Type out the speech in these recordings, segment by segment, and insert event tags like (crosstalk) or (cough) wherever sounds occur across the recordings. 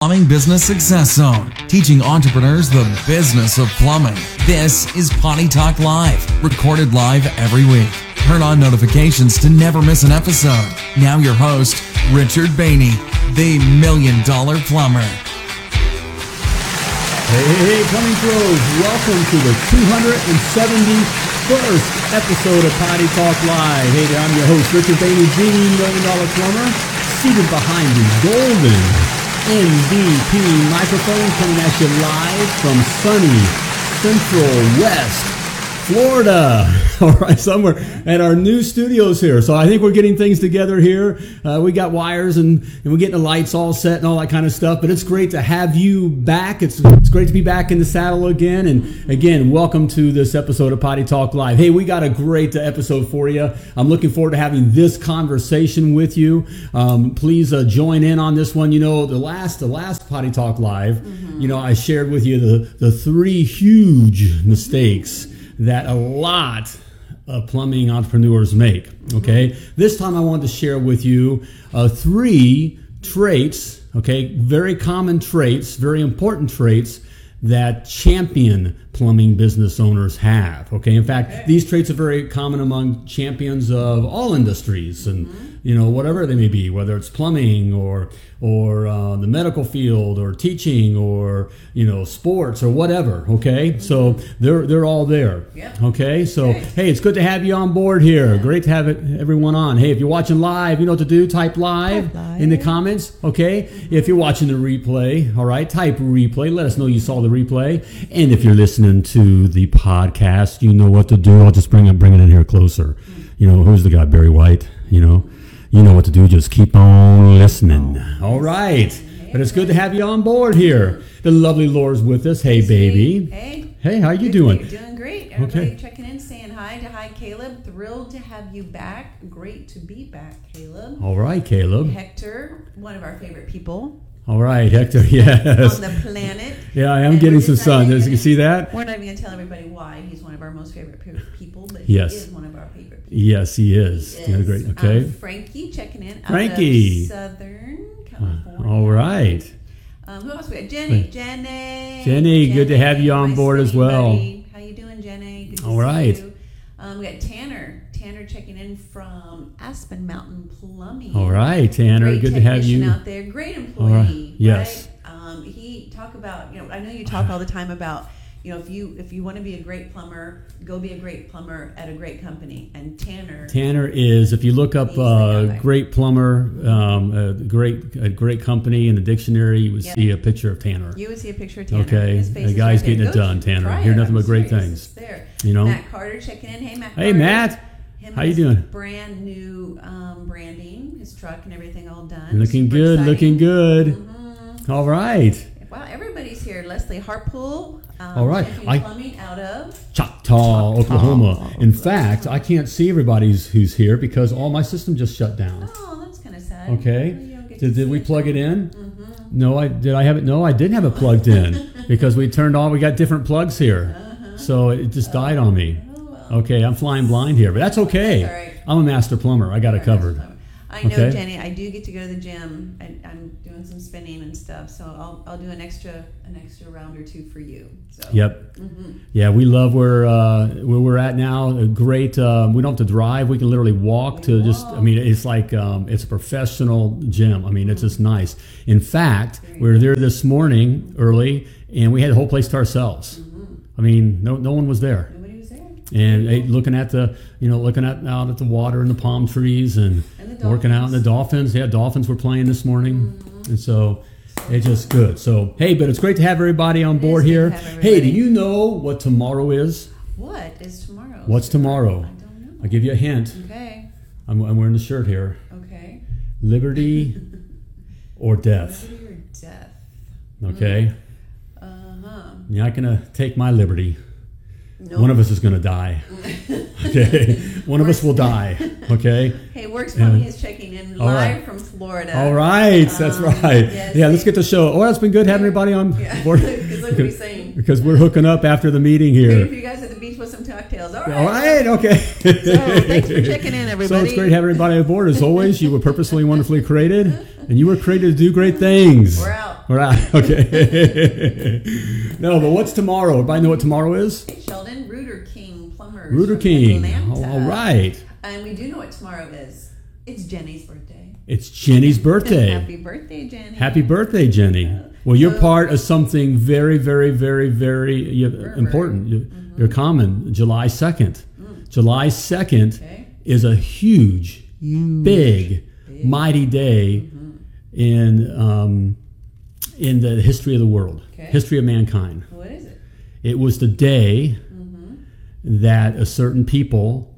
Plumbing Business Success Zone, teaching entrepreneurs the business of plumbing. This is Potty Talk Live, recorded live every week. Turn on notifications to never miss an episode. Now, your host, Richard Bainey, the Million Dollar Plumber. Hey, hey, hey, Plumbing Pros, welcome to the 271st episode of Potty Talk Live. Hey there, I'm your host, Richard Bainey, the Million Dollar Plumber, seated behind the golden MVP microphone coming at you live from sunny Central West Florida. (laughs) All right, somewhere at our new studios here. So I think we're getting things together here. Uh, we got wires and, and we're getting the lights all set and all that kind of stuff. But it's great to have you back. It's, it's great to be back in the saddle again. And again, welcome to this episode of Potty Talk Live. Hey, we got a great episode for you. I'm looking forward to having this conversation with you. Um, please uh, join in on this one. You know, the last the last Potty Talk Live, you know, I shared with you the the three huge mistakes that a lot of plumbing entrepreneurs make. Okay, this time I want to share with you uh, three traits. Okay, very common traits, very important traits that champion plumbing business owners have. Okay, in fact, these traits are very common among champions of all industries and you know whatever they may be, whether it's plumbing or or uh, the medical field or teaching or you know sports or whatever. Okay, mm-hmm. so they're they're all there. Yeah. Okay, so hey, it's good to have you on board here. Great to have it, everyone on. Hey, if you're watching live, you know what to do. Type live, Type in the comments. Okay, mm-hmm. if you're watching the replay, all right, type replay. Let us know you saw the replay. And if you're listening to the podcast, you know what to do. I'll just bring it bring it in here closer. Mm-hmm. You know who's the guy, Barry White. You know, you know what to do. Just keep on listening. All right. But it's good to have you on board here. The lovely Laura's with us. Hey, baby. Hey. Hey, how you Good- doing? Doing great. Everybody Okay. checking in, saying hi to hi Caleb. Thrilled to have you back. Great to be back, Caleb. All right, Caleb. Hector, one of our favorite people All right, Hector. (laughs) Yes. on the planet. Yeah, I am And getting some sun. even Does you gonna- see that? We're not even going to tell everybody why he's one of our most favorite pe- people, but Yes. he is one of our favorite people. Yes, he is. He is. great. Um, Okay. Frankie checking in. Frankie. Southern California. All right. Um, who else we got? Jenny. Jenny. Jenny, good to have you on board as well. buddy. How you doing, Jenny? Good to All see you. Um, we got Tanner. Tanner checking in from Aspen Mountain Plumbing. All right, Tanner. Great good to have you. out there. Great employee. right. Yes. Right? Um, he talk about you know I know you talk all the time about you know if you if you want to be a great plumber, go be a great plumber at a great company. And Tanner. Tanner is, if you look up uh, great plumber, um, a great a great company in the dictionary, you would Yep. see a picture of Tanner. You would see a picture of Tanner. Okay. The guy's right there. getting it Go done, Tanner. try Hear nothing but great things. There. You know? Matt Carter checking in. Hey, Matt. Hey, Carter. Matt. Him How you doing? Brand new um, branding, his truck and everything all done. Looking Super good. Looking exciting. good. Mhm. All right. Wow, everybody's here. Leslie Harpool. Um, All right. I- Plumbing out of. Choctaw, Oklahoma. In fact, I can't see everybody's who's here because all my system just shut down. Oh, that's kind of sad. Okay. You don't get Did, did we plug it in? No, I did. I have it. No, I didn't have it plugged in (laughs) because we turned on. We got different plugs here, so it just died on me. Oh. Okay, I'm flying blind here, but that's okay. That's all right. I'm a master plumber. I got it covered. I know, Okay. Jenny. I do get to go to the gym. I, I'm doing some spinning and stuff, so I'll, I'll do an extra an extra round or two for you. So. Yep. Mm-hmm. Yeah, we love where uh, where we're at now. A great. Um, we don't have to drive. We can literally walk to just. I mean, it's like um, it's a professional gym. I mean, it's just nice. In fact, we were there this morning early, and we had the whole place to ourselves. Mm-hmm. I mean, no no one was there. Nobody was there. and looking at the you know looking at out at the water and the palm trees and, And working out and the dolphins yeah dolphins were playing this morning Mm-hmm. and so it's just good so hey but it's great to have everybody on board here hey do you know what tomorrow is What is tomorrow? what's tomorrow I don't know. i'll give you a hint Okay. i'm, I'm wearing the shirt here Okay. liberty (laughs) or death Liberty or death? okay Uh huh. you're not gonna take my liberty No. one of us is gonna die (laughs) okay one of us will die okay Hey, Works Plumbing Yeah. is checking in live right. from Florida. All right, that's Um, right. yes. yeah, let's get the show. Oh, it's been good having everybody on Yeah. (laughs) board Because look what he's saying. because we're hooking up after the meeting Maybe here. if you guys at the beach with some cocktails. All right. All right, okay. So thanks for checking in, everybody. (laughs) So it's great having everybody aboard. As always, you were purposely, wonderfully created, and you were created to do great things. We're out. Right. (laughs) Okay. (laughs) no, but what's tomorrow? Everybody know what tomorrow is? Sheldon Rooter King Plumbers. Rooter King. Atlanta. All right. And we do know what tomorrow is. It's Jenny's birthday. It's Jenny's birthday. (laughs) Happy birthday, Jenny. Happy birthday, Jenny. Well, you're So- part of something very, very, very, very important. You- Mm-hmm. You're common. July 2nd. July 2nd Mm. Okay. is a huge, huge, big, mighty day Mm-hmm. in, um, in the history of the world, Okay. history of mankind. What is it? It was the day Mm-hmm. that a certain people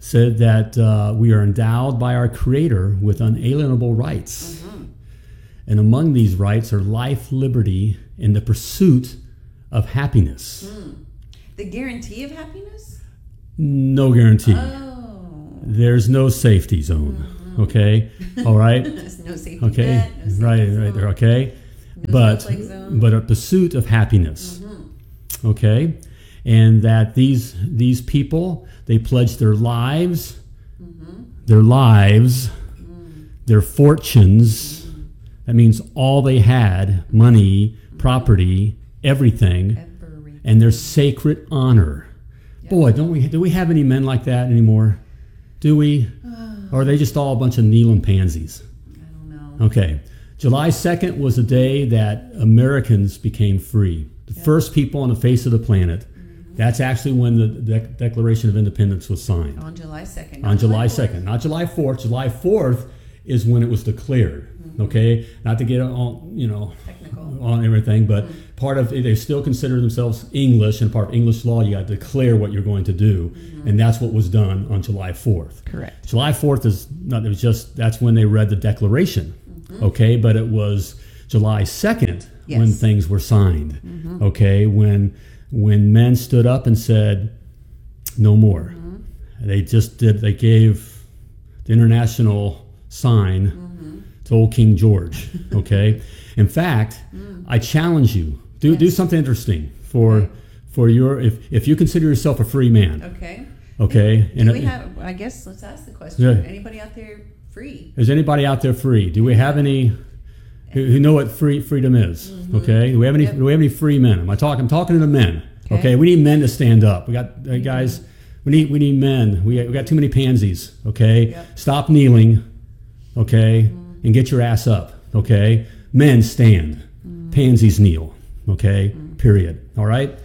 said that uh, we are endowed by our Creator with unalienable rights. Mm-hmm. And among these rights are life, liberty, and the pursuit of happiness. The guarantee of happiness? No guarantee. Oh. There's no safety zone. Okay? All right? (laughs) There's no safety Okay? net, no safety right, zone. right there. Okay? But but a pursuit of happiness. Mm-hmm. Okay? And that these these people they pledged their lives, Mm-hmm. their lives, Mm. their fortunes. That means all they had, money, property, everything, Every- and their sacred honor. Boy, don't we do we have any men like that anymore? Do we? (sighs) Or are they just all a bunch of kneeling pansies? I don't know. Okay. July 2nd was the day that Americans became free. The first people on the face of the planet. Mm-hmm. That's actually when the Dec- Declaration of Independence was signed. On July 2nd. On July 4th. 2nd, not July 4th. July 4th is when it was declared. Mm-hmm. Okay? Not to get all, you know, Technical. on everything, but mm-hmm. part of they still consider themselves English, and part of English law, you got to declare what you're going to do, and that's what was done on July 4th. Correct. July 4th is not, it was just, that's when they read the Declaration, Mm-hmm. okay? But it was July 2nd when things were signed, mm-hmm. okay? When, when men stood up and said, no more. Mm-hmm. They just did, they gave the international sign to old King George, (laughs) okay? In fact, mm. I challenge you, do, do something interesting for, for your, if, if you consider yourself a free man, Okay. okay? Do we have, I guess let's ask the question. Yeah. Anybody out there free? Is anybody out there free? Do we have any who, who know what free freedom is? Okay. Do we have any? Yep. Do we have any free men? Am I talking? I'm talking to the men. Okay. Okay. We need men to stand up. We got uh, guys. We need we need men. We, we got too many pansies. Okay. Yep. Stop kneeling. Okay. And get your ass up. Okay. Men stand. Pansies kneel. Okay. Period. All right.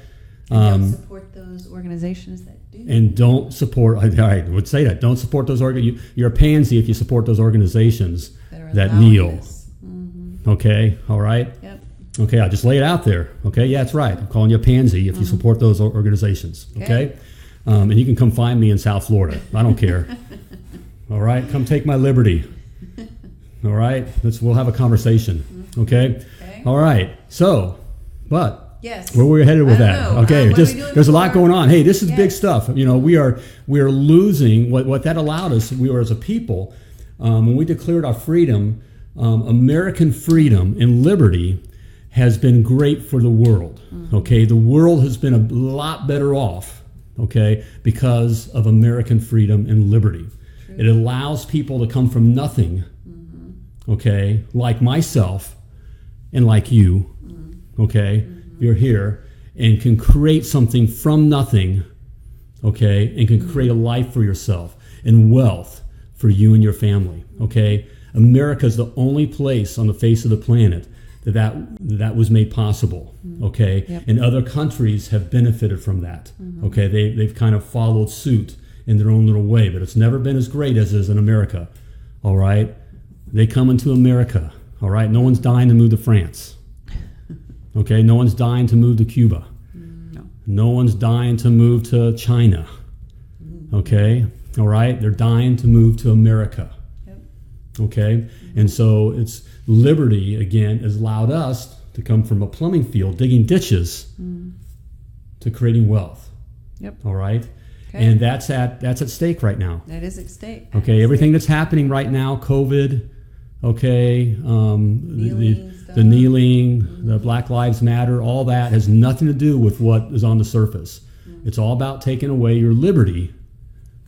Um, support those organizations that. And don't support. Right, (laughs) I would say that. Don't support those organ. You, you're a pansy if you support those organizations that, that kneel. this. Mm-hmm. Okay, all right. Yep. Okay, I just lay it out there. Okay, yeah, that's right. I'm calling you a pansy if you mm-hmm. support those organizations. Okay, Okay. Um, and you can come find me in South Florida. I don't care. (laughs) all right, come take my liberty. (laughs) All right, let's we'll have a conversation. Mm-hmm. Okay. Okay. All right. So, but Yes. where we're headed with that? know. Okay, just there's a lot going on. Hey, this is big stuff. You know, we are we are losing what what that allowed us. We were as a people um, when we declared our freedom, um, American freedom and liberty has been great for the world. Mm-hmm. Okay, the world has been a lot better off. Okay, because of American freedom and liberty. It allows people to come from nothing. Mm-hmm. Okay, like myself and like you okay you're here and can create something from nothing okay and can create a life for yourself and wealth for you and your family okay? America is the only place on the face of the planet that that, that was made possible mm-hmm. okay? Yep. and other countries have benefited from that mm-hmm. okay? They, they've kind of followed suit in their own little way but it's never been as great as it is in america all right? They come into america all right? No one's dying to move to france Okay, no one's dying to move to Cuba. No. No one's dying to move to China. Okay, all right, they're dying to move to America. Yep. Okay, and so it's liberty again has allowed us to come from a plumbing field, digging ditches, to creating wealth. Yep. All right, Okay. and that's at that's at stake right now. That is at stake. Okay, everything that's happening right now, COVID, okay, um, the. The kneeling, the Black Lives Matter, all that has nothing to do with what is on the surface. It's all about taking away your liberty,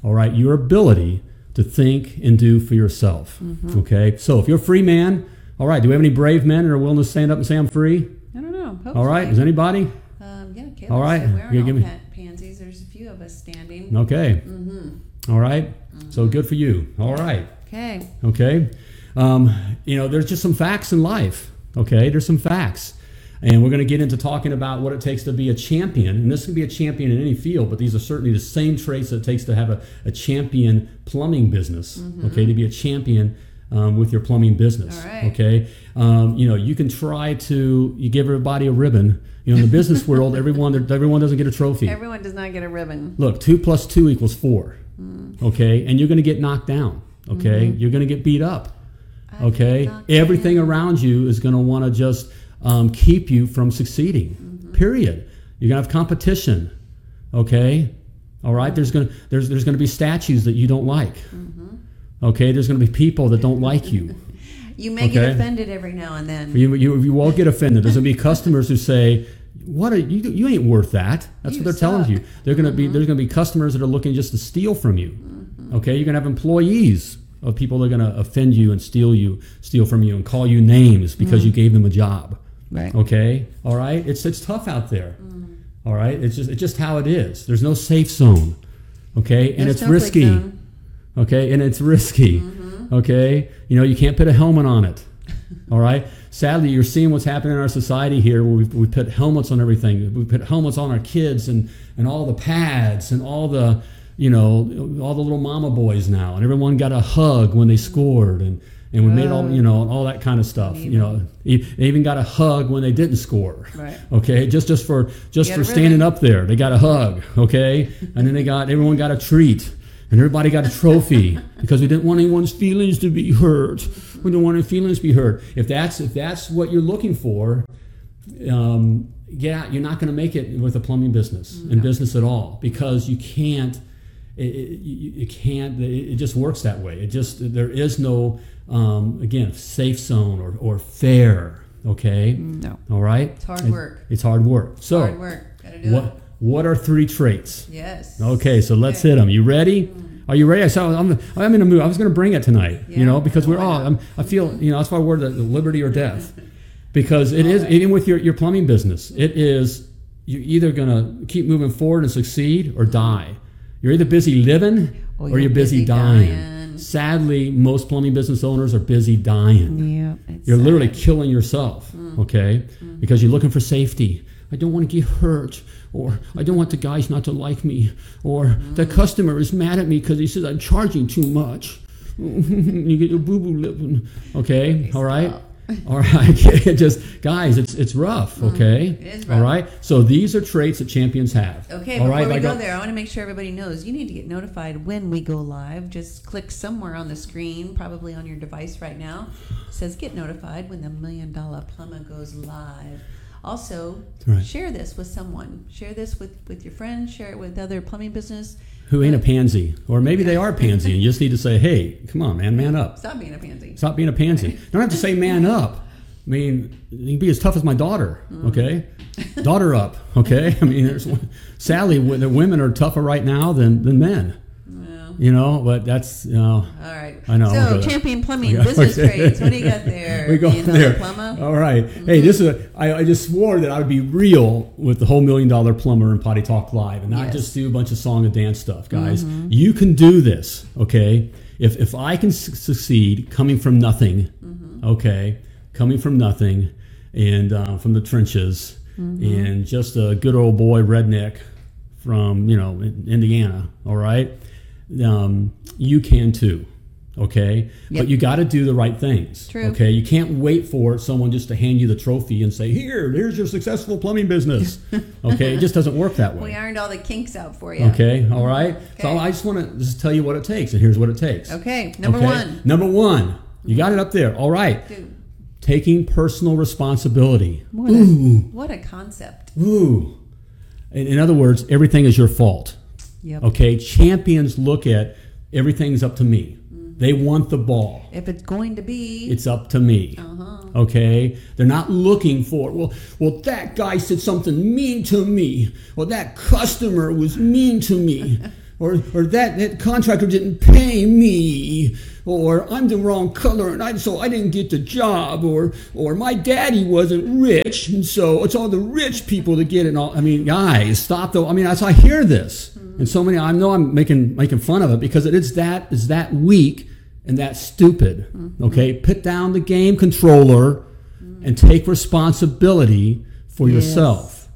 all right, your ability to think and do for yourself. Okay, so if you're a free man, All right. Do we have any brave men that are willing to stand up and say I'm free? I don't know. All right. Is anybody? Um, yeah, Caleb All right. You all give me- pan- pansies. There's a few of us standing. Okay. Mm-hmm. All right. So good for you. All right. Okay. Okay. Um, you know, there's just some facts in life. Okay. There's some facts. And we're going to get into talking about what it takes to be a champion. And this can be a champion in any field, but these are certainly the same traits that it takes to have a, a champion plumbing business. Okay. To be a champion um, with your plumbing business. Mm-hmm. All right. Okay. Um, you know, you can try to, you give everybody a ribbon. You know, in the business (laughs) world, everyone, everyone doesn't get a trophy. Everyone does not get a ribbon. Look, two plus two equals four. Mm. Okay, and you're going to get knocked down. Okay, you're going to get beat up. Mm-hmm. Okay, everything around you is going to want to just um, keep you from succeeding. Mm-hmm. Period. You're going to have competition. Okay, all right. There's going to there's there's going to be statues that you don't like. Mm-hmm. Okay, there's going to be people that don't like you. (laughs) You may get offended every now and then. You, you, you won't get offended. There's going to be (laughs) customers who say, "What are you? You ain't worth that." That's You what they're telling you. They're going to be there's going to be customers that are looking just to steal from you. Okay, you're going to have employees of people that are going to offend you and steal you, steal from you, and call you names because you gave them a job. Right. Okay, all right. It's it's tough out there. All right, it's just it's just how it is. There's no safe zone. Okay, and No it's risky. zone. Okay, and it's risky. Mm-hmm. Okay, you know you can't put a helmet on it. (laughs) All right. Sadly, you're seeing what's happening in our society here, where we we put helmets on everything. We put helmets on our kids and and all the pads and all the you know all the little mama boys now, and everyone got a hug when they scored and. And we made all you know all that kind of stuff. You know, they even got a hug when they didn't score. Right. Okay, just just for just for standing up there, they got a hug. Okay, and then they got everyone got a treat, and everybody got a trophy (laughs) because we didn't want anyone's feelings to be hurt. We didn't want any feelings to be hurt. If that's if that's what you're looking for, um, yeah, you're not going to make it with a plumbing business in business at all because you can't. It, it, you, can't. It, just works that way. It just there is no um, again safe zone or, or fair. Okay. No. All right. It's hard work. It's hard work. So Hard work. What it. what are three traits? Yes. Okay, so let's hit them. You ready? Are you ready? I saw, I'm, I'm in a mood. I was going to bring it tonight, you know, because we're all. I'm, I feel, you know, that's why we're the, the liberty or death, (laughs) because it is even with your, your plumbing business. It is you're either going to keep moving forward and succeed or die. You're either busy living Or or, you're busy, busy dying. dying. Sadly, most plumbing business owners are busy dying. Yeah. You're literally killing yourself, mm. okay? Mm. Because you're looking for safety. I don't want to get hurt, or I don't want the guys not to like me, or the mm. customer is mad at me because he says I'm charging too much. (laughs) you get your boo boo lip, okay? All right. All right. (laughs) Just guys, it's it's rough, mm, okay? It is rough. right. So these are traits that champions have. Okay, all before right, we I go got- there, I want to make sure everybody knows you need to get notified when we go live. Just click somewhere on the screen, probably on your device right now. It says get notified when the Million Dollar Plumber goes live. Also, Right. share this with someone. Share this with, with your friends. Share it with other plumbing business. Who ain't a pansy, or maybe they are pansy, and you just need to say, "Hey, come on, man, man up." Stop being a pansy. Stop being a pansy. Don't have to say man up. I mean, you can be as tough as my daughter, mm. okay? daughter up, okay? (laughs) I mean, there's sadly, the women are tougher right now than, than men, You know, but that's, you know, all right. I know, So, champion plumbing Okay. business (laughs) trades. What do you got there? (laughs) we go there. Plumber? All right. Mm-hmm. Hey, this is a, I, I just swore that I would be real with the whole million dollar plumber and potty talk live and not Yes. just do a bunch of song and dance stuff, guys. Mm-hmm. You can do this, okay? If, if I can succeed coming from nothing, mm-hmm. okay, coming from nothing and uh, from the trenches and just a good old boy redneck from, you know, Indiana, all right? Um, you can too. Okay, Yep. but you got to do the right things. True. Okay, you can't wait for someone just to hand you the trophy and say, "Here, here's your successful plumbing business." (laughs) okay, it just doesn't work that way. We ironed all the kinks out for you. Okay, all right. So I just want to just tell you what it takes, and here's what it takes. Okay, number Okay? one. Number one, you got it up there. All right, Dude, taking personal responsibility. what, a, what a concept. Ooh. In, in other words, everything is your fault. Yep. Okay, champions look at everything's up to me. They want the ball. If it's going to be, It's up to me. Uh-huh. Okay? They're not looking for, well, well, that guy said something mean to me. Well, that customer was mean to me. (laughs) or, or that, that contractor didn't pay me, or I'm the wrong color and I, so I didn't get the job, or, or my daddy wasn't rich, and so it's all the rich people that get it. All I mean, guys, stop though. I mean, as I hear this, and so many, I know I'm making making fun of it because it is that is that weak and that stupid. Mm-hmm. Okay, put down the game controller mm-hmm. and take responsibility for Yes. yourself.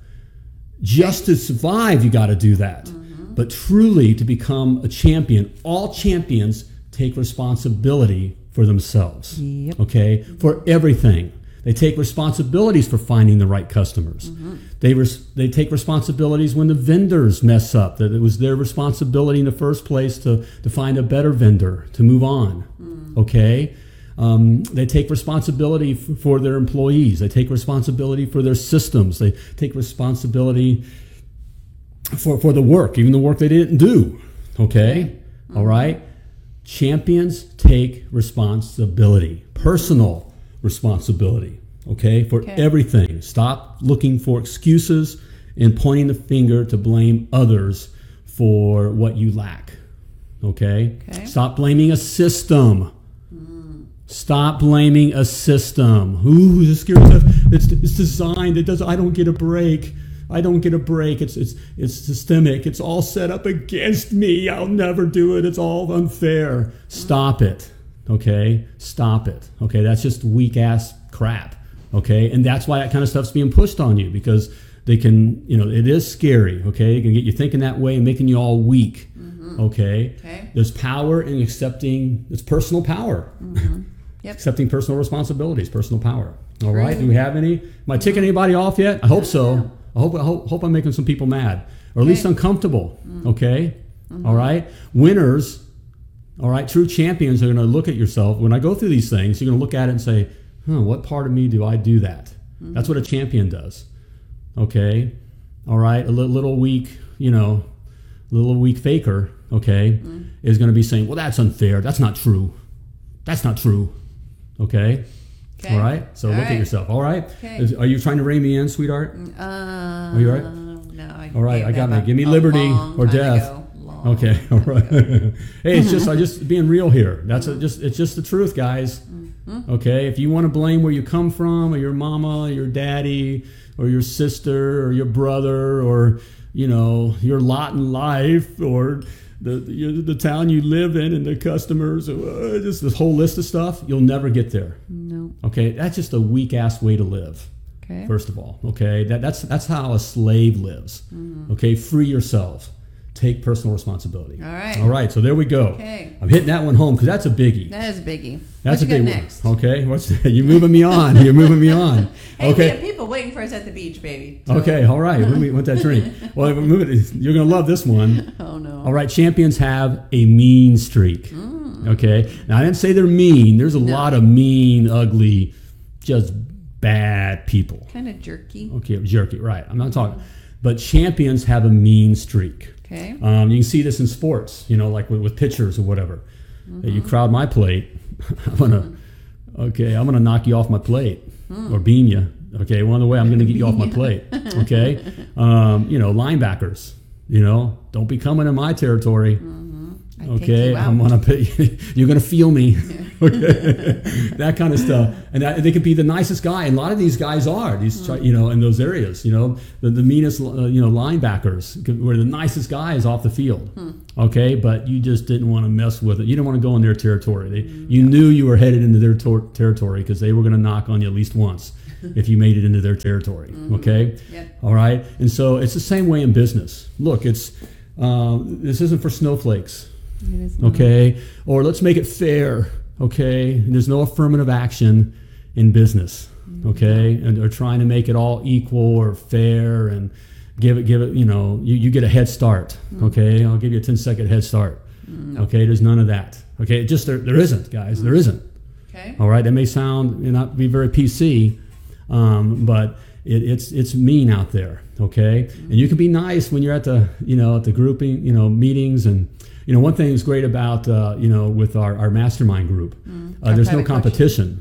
Just to survive, you got to do that. Mm-hmm. But truly, to become a champion, all champions take responsibility for themselves. Yep. Okay, for everything. They take responsibilities for finding the right customers. Mm-hmm. They res- they take responsibilities when the vendors mess up. That it was their responsibility in the first place to to find a better vendor to move on. Mm. Okay. Um, they take responsibility f- for their employees. They take responsibility for their systems. They take responsibility for, for the work, even the work they didn't do. Okay? Mm-hmm. All right? Champions take responsibility, personal responsibility. Okay? For Okay. everything. Stop looking for excuses and pointing the finger to blame others for what you lack. Okay? Okay. Stop blaming a system. Stop blaming a system. Ooh, this scary stuff. It's, it's designed. It does. I don't get a break. I don't get a break. It's it's it's systemic. It's all set up against me. I'll never do it. It's all unfair. Stop it. Okay. Stop it. Okay. That's just weak ass crap. Okay. And that's why that kind of stuff's being pushed on you because they can. You know, it is scary. Okay. It can get you thinking that way and making you all weak. Okay. Okay. There's power in accepting. It's personal power. Mhm. (laughs) Yep. Accepting personal responsibilities, personal power. All right. Do we have any? Am I ticking anybody off yet? I hope so. I hope, I hope, hope I'm making some people mad or at least uncomfortable. Okay. uncomfortable. Okay. All right. Winners. All right. True champions are going to look at yourself. When I go through these things, you're going to look at it and say, huh, what part of me do I do that? That's what a champion does. Okay. All right. A little, little weak, you know, a little weak faker, okay, is going to be saying, well, that's unfair. That's not true. That's not true. Okay. Okay. All right. So All look at yourself. All right. Okay. Is- are you trying to rein me in, sweetheart? Uh, Are you all right? No. I All right, I got me. Give me liberty or death. ago. Okay. (laughs) All right. hey, it's just I just being real here. That's a, just it's just the truth, guys. Mm-hmm. Okay. If you want to blame where you come from, or your mama, your daddy, or your sister, or your brother, or you know your lot in life, or the the, the town you live in, and the customers, uh, just this whole list of stuff, you'll never get there. No. Okay. That's just a weak ass way to live Okay. first of all okay that, that's that's how a slave lives Mm-hmm. okay free yourself take personal responsibility All right. all right so there we go Okay. i'm hitting that one home because that's a biggie That is a biggie. that's what a big next? one okay what's (laughs) you're moving me on you're moving me on (laughs) Hey, we okay have people waiting for us at the beach, baby. So- okay all right we want that drink (laughs) well you're gonna love this one Oh no. all right champions have a mean streak mm. okay now i didn't say they're mean there's a lot of mean ugly just bad people Kind of jerky. Okay, jerky, right. I'm not talking. But champions have a mean streak. Okay. Um, you can see this in sports, you know, like with, with pitchers or whatever. Uh, You crowd my plate, (laughs) I'm gonna, okay, I'm gonna knock you off my plate or bean you. Okay, one of the way I'm gonna get you off my plate. (laughs) Okay, um, you know, linebackers, you know, don't be coming in my territory. Take Okay. I'm gonna (laughs) you're gonna feel me. (laughs) okay, (laughs) that kind of stuff, and that, they could be the nicest guy. And a lot of these guys are these, you know, in those areas. You know, the, the meanest, uh, you know, linebackers were the nicest guys off the field. Hmm. Okay, but you just didn't want to mess with it. You didn't want to go in their territory. They, Mm, you knew you were headed into their tor- territory because they were going to knock on you at least once (laughs) if you made it into their territory. Mm-hmm. Okay. Yep. All right, and so it's the same way in business. Look, it's uh, this isn't for snowflakes It is okay or let's make it fair okay? And there's no affirmative action in business mm-hmm. okay? And they're trying to make it all equal or fair and give it give it you know you, you get a head start mm-hmm. okay? I'll give you a 10 second head start mm-hmm. okay? There's none of that okay? It just there, there isn't guys there isn't. Okay. all right? That may sound may not be very pc um, but it, it's it's mean out there okay? And you can be nice when you're at the you know at the grouping you know meetings and you know one thing that's great about uh, you know with our, our mastermind group uh, there's no competition.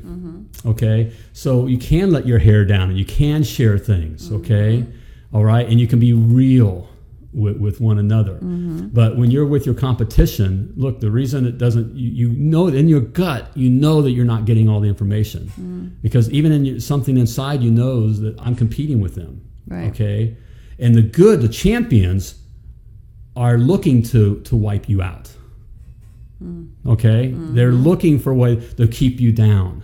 Okay? So you can let your hair down and you can share things okay? All right? And you can be real with, with one another. But when you're with your competition, look, the reason it doesn't, you, you know, in your gut, you know that you're not getting all the information. Because even in your, something inside you knows that I'm competing with them. Right. Okay. And the good, the champions, are looking to to wipe you out. Hmm. Okay, hmm. they're looking for way to keep you down.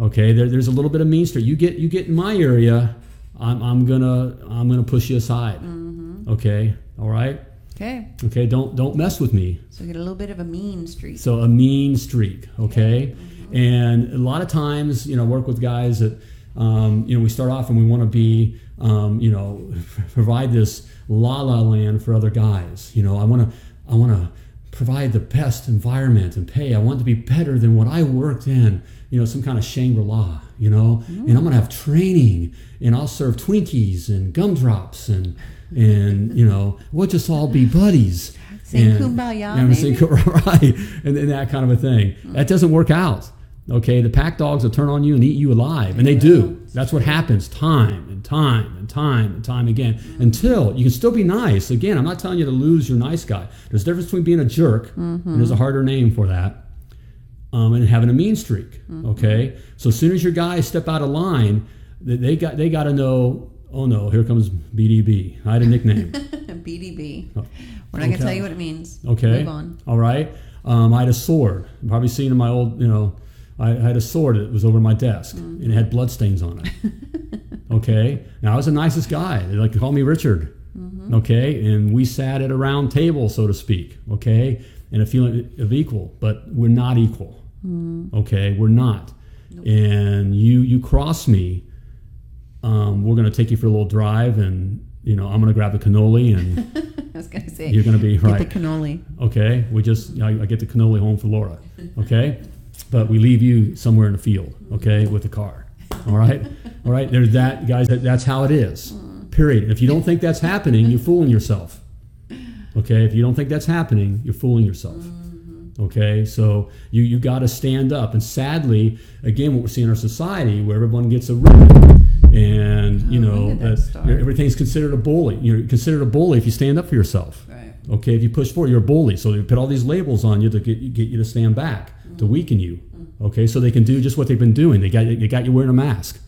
Okay, there, there's a little bit of mean streak. You get you get in my area, I'm, I'm gonna I'm gonna push you aside. Mm-hmm. Okay, all right. Okay. Okay, don't don't mess with me. So get a little bit of a mean streak. So a mean streak, okay? Mm-hmm. And a lot of times, you know, work with guys that, um, you know, we start off and we want to be, um, you know, (laughs) provide this la la land for other guys. You know, I want to, I want to provide the best environment and pay. I want to be better than what I worked in. You know, some kind of Shangri La. You know, and I'm gonna have training, and I'll serve Twinkies and gumdrops and. And you know, we'll just all be buddies. Sing And- Kumbaya, and sing (laughs) right, and, and that kind of a thing. That doesn't work out. Okay, the pack dogs will turn on you and eat you alive, and they do. That's what happens time and time and time and time again until you can still be nice. Again, I'm not telling you to lose your nice guy. There's a difference between being a jerk, and there's a harder name for that, um, and having a mean streak. Okay, so as soon as your guys step out of line, they, got they got to know. Oh no, here comes BDB. I had a nickname. (laughs) BDB. We're not gonna tell you what it means. Okay. Move on. All right. Um, I had a sword. You've probably seen in my old, you know, I had a sword that was over my desk Mm-hmm. and it had bloodstains on it. (laughs) okay. Now I was the nicest guy. They like to call me Richard. Mm-hmm. Okay. And we sat at a round table, so to speak. Okay. And a feeling of equal, but we're not equal. Mm-hmm. Okay. We're not. And you you cross me. Um, we're going to take you for a little drive, and you know I'm going to grab the cannoli, and (laughs) I was gonna say you're going to be get right. the cannoli. Okay, we just I, I get the cannoli home for Laura. Okay, (laughs) but we leave you somewhere in the field. Okay, with a car. All right, (laughs) all right. There's that, guys. That, that's how it is. Period. If you don't think that's happening, you're fooling yourself. Okay, if you don't think that's happening, you're fooling yourself. Okay, so you you got to stand up. And sadly, again, what we're seeing in our society, where everyone gets a ribbon, and you Oh, know when that that everything's considered a bully. You're considered a bully if you stand up for yourself. Right. Okay, if you push forward, you're a bully. So they put all these labels on you to get, get you to stand back, to weaken you. Okay, so they can do just what they've been doing. They got they got you wearing a mask.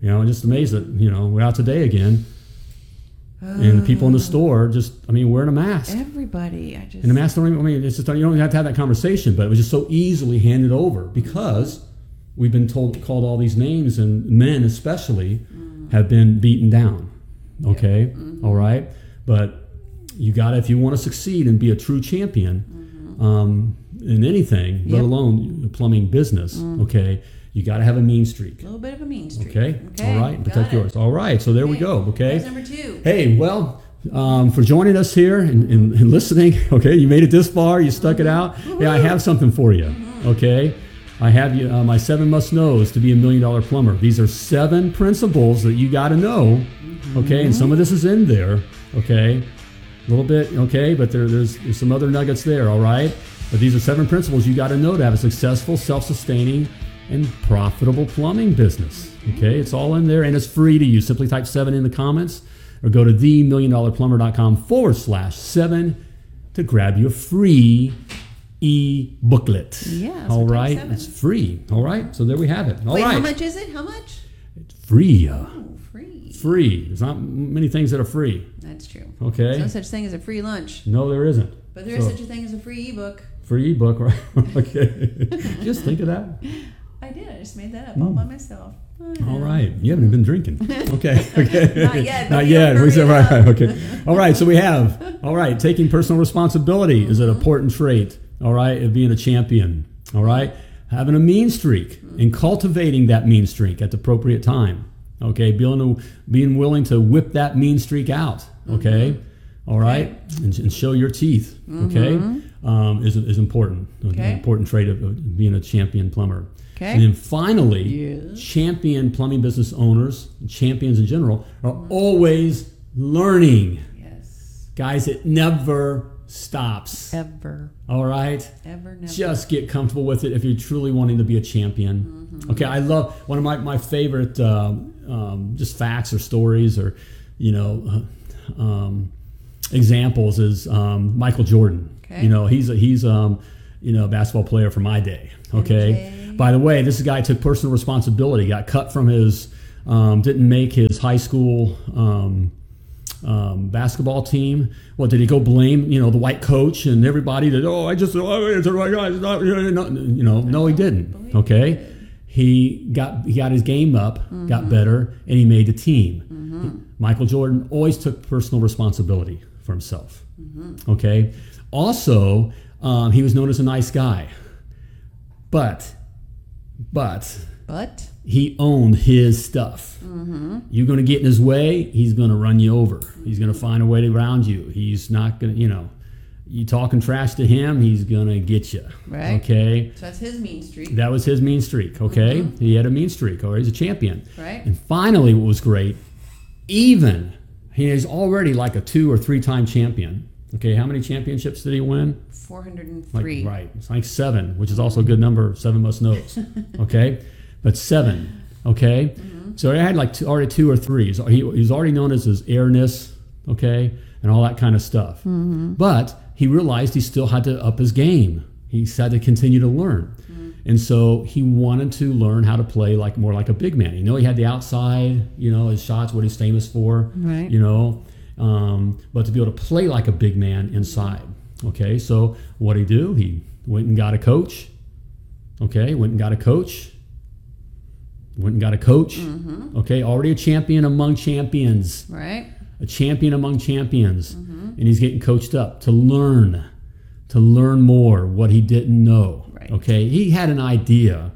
You know, I'm just amazed that you know we're out today again, and the people in the oh. store just I mean wearing a mask. Everybody, I just. And the mask don't even, I mean, it's just, you don't have to have that conversation, but it was just so easily handed over because we've been told, called all these names, and men especially mm. have been beaten down. Okay? Mm-hmm. All right? But you got to, if you want to succeed and be a true champion mm-hmm. um, in anything, let alone the plumbing business, mm. okay, you got to have a mean streak. a little bit of a mean streak. Okay? All right? Protect yours. All right. So there we go. Okay? There's number two. Hey, well, um, for joining us here and, and, mm-hmm. and listening. (laughs) Okay, you made it this far. You stuck it mm-hmm. out. Yeah, I have something for you. Mm-hmm. Okay, I have you uh, my seven must knows to be a million dollar plumber. These are seven principles that you got to know. Okay, and some of this is in there. Okay, a little bit. Okay, but there, there's there's some other nuggets there. All right, but these are seven principles you got to know to have a successful, self-sustaining, and profitable plumbing business. Okay, it's all in there and it's free to you. Simply type seven in the comments or go to themilliondollarplumber.com forward slash seven to grab your free e booklet. Yeah, All right. It's free. All right. So there we have it. All right. Wait, how much is it? How much? It's free. Oh, free. free. There's not many things that are free. That's true. Okay. There's no such thing as a free lunch, No, there isn't. but there is So- such a thing as a free ebook. Free ebook, (laughs) right? okay. Just think of that. I did. I just made that up all hmm. by myself. Hmm. All right. You haven't even been drinking. Okay. (laughs) Okay. (laughs) Not yet, Not yet. We said, right, right. Okay. All right. So we have, all right, taking personal responsibility is an mm-hmm. important trait, all right, of being a champion, all right? Having a mean streak and cultivating that mean streak at the appropriate time, okay? Being, being willing to whip that mean streak out, okay? Mm-hmm. All right? And, and show your teeth, okay? Mm-hmm. Um, is, is important, an important trait of, of being a champion plumber. Okay. And then finally, Yes. champion plumbing business owners, champions in general, are always learning. Yes. Guys, it never stops. Ever. All right? Ever. Never. Just get comfortable with it if you're truly wanting to be a champion. Okay, I love one of my, my favorite um, um, just facts or stories or, you know, uh, um, examples is um, Michael Jordan. Okay. You know, he's a, he's um, you know a basketball player from my day. Okay. MJ. By the way, this guy took personal responsibility. Got cut from his, um, didn't make his high school um, um, basketball team. What did he go blame? You know, the white coach and everybody that oh, I just oh, it's the right guy. It's not, you know, you know, no, he didn't. Okay. He got he got his game up, got better, and he made the team. Michael Jordan always took personal responsibility for himself. Mm-hmm. Okay. Also, um, he was known as a nice guy, but but But he owned his stuff. Mm-hmm. You're going to get in his way, he's going to run you over. He's going to mm-hmm. find a way to around you. He's not going to, you know, you talking trash to him, he's going to get you. Right. Okay. so that's his mean streak, That was his mean streak. Okay. He had a mean streak, or he's a champion. right? And finally, what was great, even he is already like a two or three time champion. Okay, how many championships did he win? Four hundred and Like, right, it's like seven, which is also a good number. Seven most knows. (laughs) Okay, but seven. Okay, mm-hmm. so he had like two, already two or three. So he, he's already known as his airness. Okay, and all that kind of stuff. Mm-hmm. But he realized he still had to up his game. He had to continue to learn. And so he wanted to learn how to play like more like a big man. You know, he had the outside, you know, his shots, what he's famous for. Right. You know, um, but to be able to play like a big man inside. Okay, so what did he do? He went and got a coach. Okay, went and got a coach. Went and got a coach. Okay, already a champion among champions Right. a champion among champions, and he's getting coached up to learn, to learn more what he didn't know. Right. Okay, he had an idea,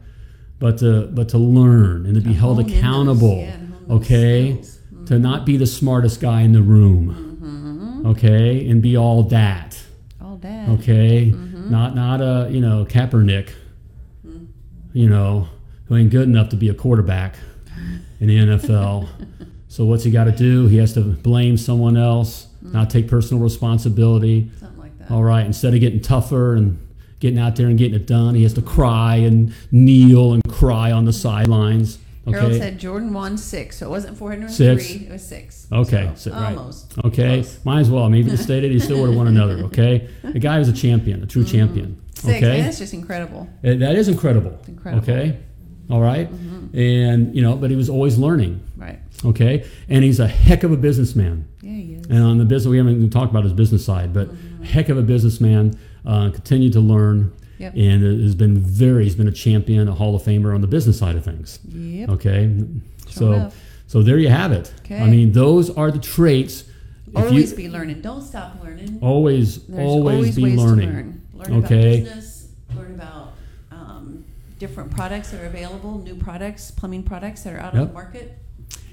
but to but to learn and to be held in those- accountable. yeah, and hone those okay, to not be the smartest guy in the room. Okay, and be all that. All that. Okay, Mm-hmm. not not a you know Kaepernick. You know who ain't good enough to be a quarterback in the NFL. (laughs) so what's he got to do? He has to blame someone else, Mm. not take personal responsibility. Something like that. All right, instead of getting tougher and getting out there and getting it done, he has to cry and kneel and cry on the sidelines. Harold said Jordan won six, so it wasn't 403. It was six. Okay, So, so- right. almost. Okay, Close. might as well. Maybe the stated he still would have won another. (laughs) Okay, the guy was a champion, a true champion. Mm-hmm. Six. Okay, And that's just incredible. Uh, That is incredible. incredible. Okay. All right? And, you know, but he was always learning. Right. Okay. And he's a heck of a businessman. Yeah, he is. And on the business, we haven't even talked about his business side, but heck of a businessman. Uh, continued to learn. Yep. And has been very, he's been a champion, a Hall of Famer on the business side of things. Yep. Okay. so, enough. so there you have it. Okay. I mean, those are the traits. Always you, be learning. Don't stop learning. always, There's always, be learning. learn. Learn Okay. about business. Learn about um, different products that are available, new products, plumbing products that are out on the market.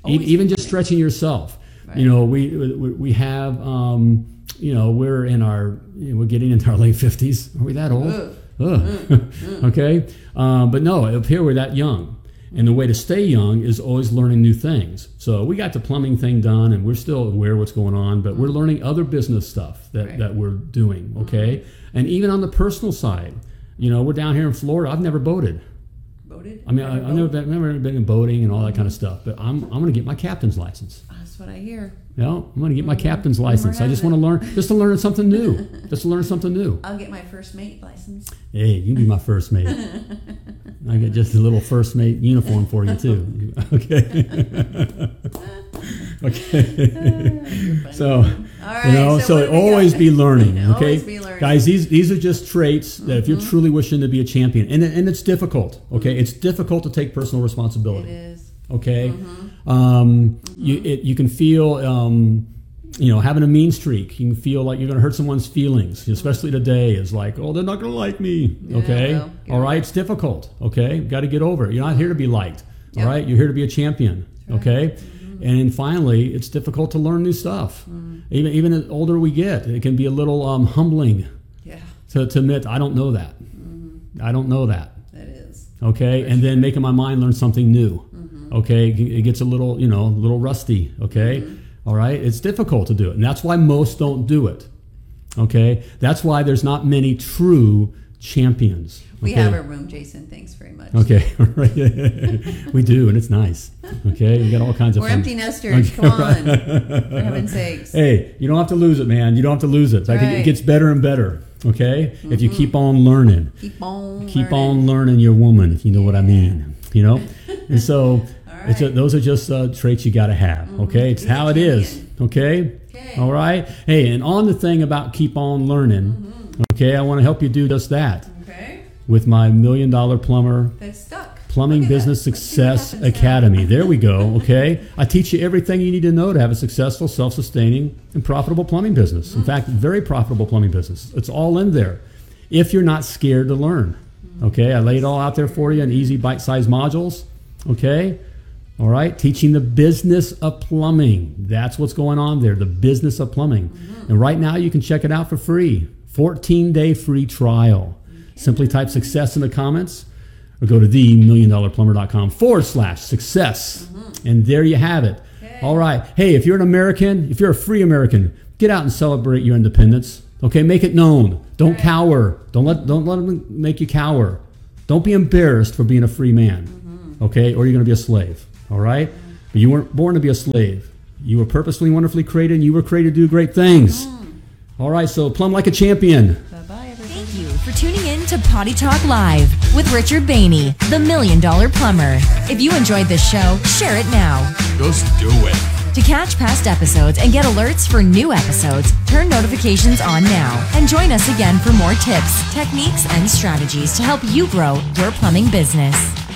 Always even just learning. stretching yourself. Right. You know, we we, we have um, you know we're in our you know, we're getting into our late fifties. Are we that old? Ugh. Ugh. Mm, (laughs) mm, mm. okay, um, but no, up here we're that young, and the way to stay young is always learning new things. So we got the plumbing thing done, and we're still aware of what's going on, but we're learning other business stuff that Right. that we're doing. Mm-hmm. Okay, and even on the personal side, you know, we're down here in Florida. I've never boated. Voted. I mean, I, I've never been, never been in boating and all that kind of stuff, but I'm, I'm going to get my captain's license. Ah, That's what I hear. Know, I'm going to get my captain's license. I just want to learn, just to learn something new, just to learn something new. (laughs) I'll get my first mate license. Hey, you can be my first mate. (laughs) I get just a little first mate uniform for you too. (laughs) Okay. okay. so, you know, so, we always be learning. Okay, Always be learning. guys. These these are just traits that if you're mm-hmm. truly wishing to be a champion, and and it's difficult. Okay, mm-hmm. it's difficult to take personal responsibility. is. Okay, mm-hmm. Um, you it, you can feel um, you know having a mean streak. You can feel like you're going to hurt someone's feelings, especially today. Is like, oh, they're not going to like me. Yeah, okay, well, all right, it. it's difficult. Okay, got to get over it. You're not here to be liked. Yep. All right, you're here to be a champion. Okay. And finally, it's difficult to learn new stuff. Even even the older we get, it can be a little um, humbling Yeah, to, to admit I don't know that. I don't know that that is. okay and then making my mind learn something new Mm-hmm. Okay it gets a little you know a little rusty okay Mm-hmm. All right it's difficult to do it and that's why most don't do it okay that's why there's not many true champions. We okay? have a room, Jason. Thanks very much. Okay, (laughs) (laughs) we do, and it's nice. Okay, we got all kinds of. We're fun. empty nesters. Come on, for heaven's sakes. Hey, you don't have to lose it, man. You don't have to lose it. I think it gets better and better. Okay, if you keep on learning, Keep on. keep learning. on learning your woman, if you know what I mean. You know, and so (laughs) right. ju- those are just uh, traits you got to have. Mm-hmm. Okay, it's Be how it is. Okay. Okay. All right. Hey, and on the thing about keep on learning. Mm-hmm. Okay, I want to help you do just that Okay. with my million dollar plumber That's stuck. Plumbing Business that. Let's see what Success. Academy. There we go. Okay. I teach you everything you need to know to have a successful, self sustaining, and profitable plumbing business. In mm-hmm. fact, very profitable plumbing business. It's all in there if you're not scared to learn. Okay. I lay it all out there for you in easy, bite sized modules. Okay. All right. Teaching the business of plumbing. That's what's going on there. The business of plumbing. Mm-hmm. And right now, you can check it out for free 14 day free trial. Simply type success in the comments or go to themilliondollarplumber.com forward slash success. Mm-hmm. And there you have it. All right. Hey, if you're an American, if you're a free American, get out and celebrate your independence. Okay, make it known. Don't cower. Don't let don't let them make you cower. Don't be embarrassed for being a free man. Mm-hmm. Okay, or you're going to be a slave. All right? But you weren't born to be a slave. You were purposefully, wonderfully created, and you were created to do great things. Mm. All right, so plumb like a champion. Bye bye, everybody. Thank you for tuning in to Potty Talk Live with Richard Bainey, the Million Dollar Plumber. If you enjoyed this show, share it now. Just do it. To catch past episodes and get alerts for new episodes, turn notifications on now and join us again for more tips, techniques, and strategies to help you grow your plumbing business.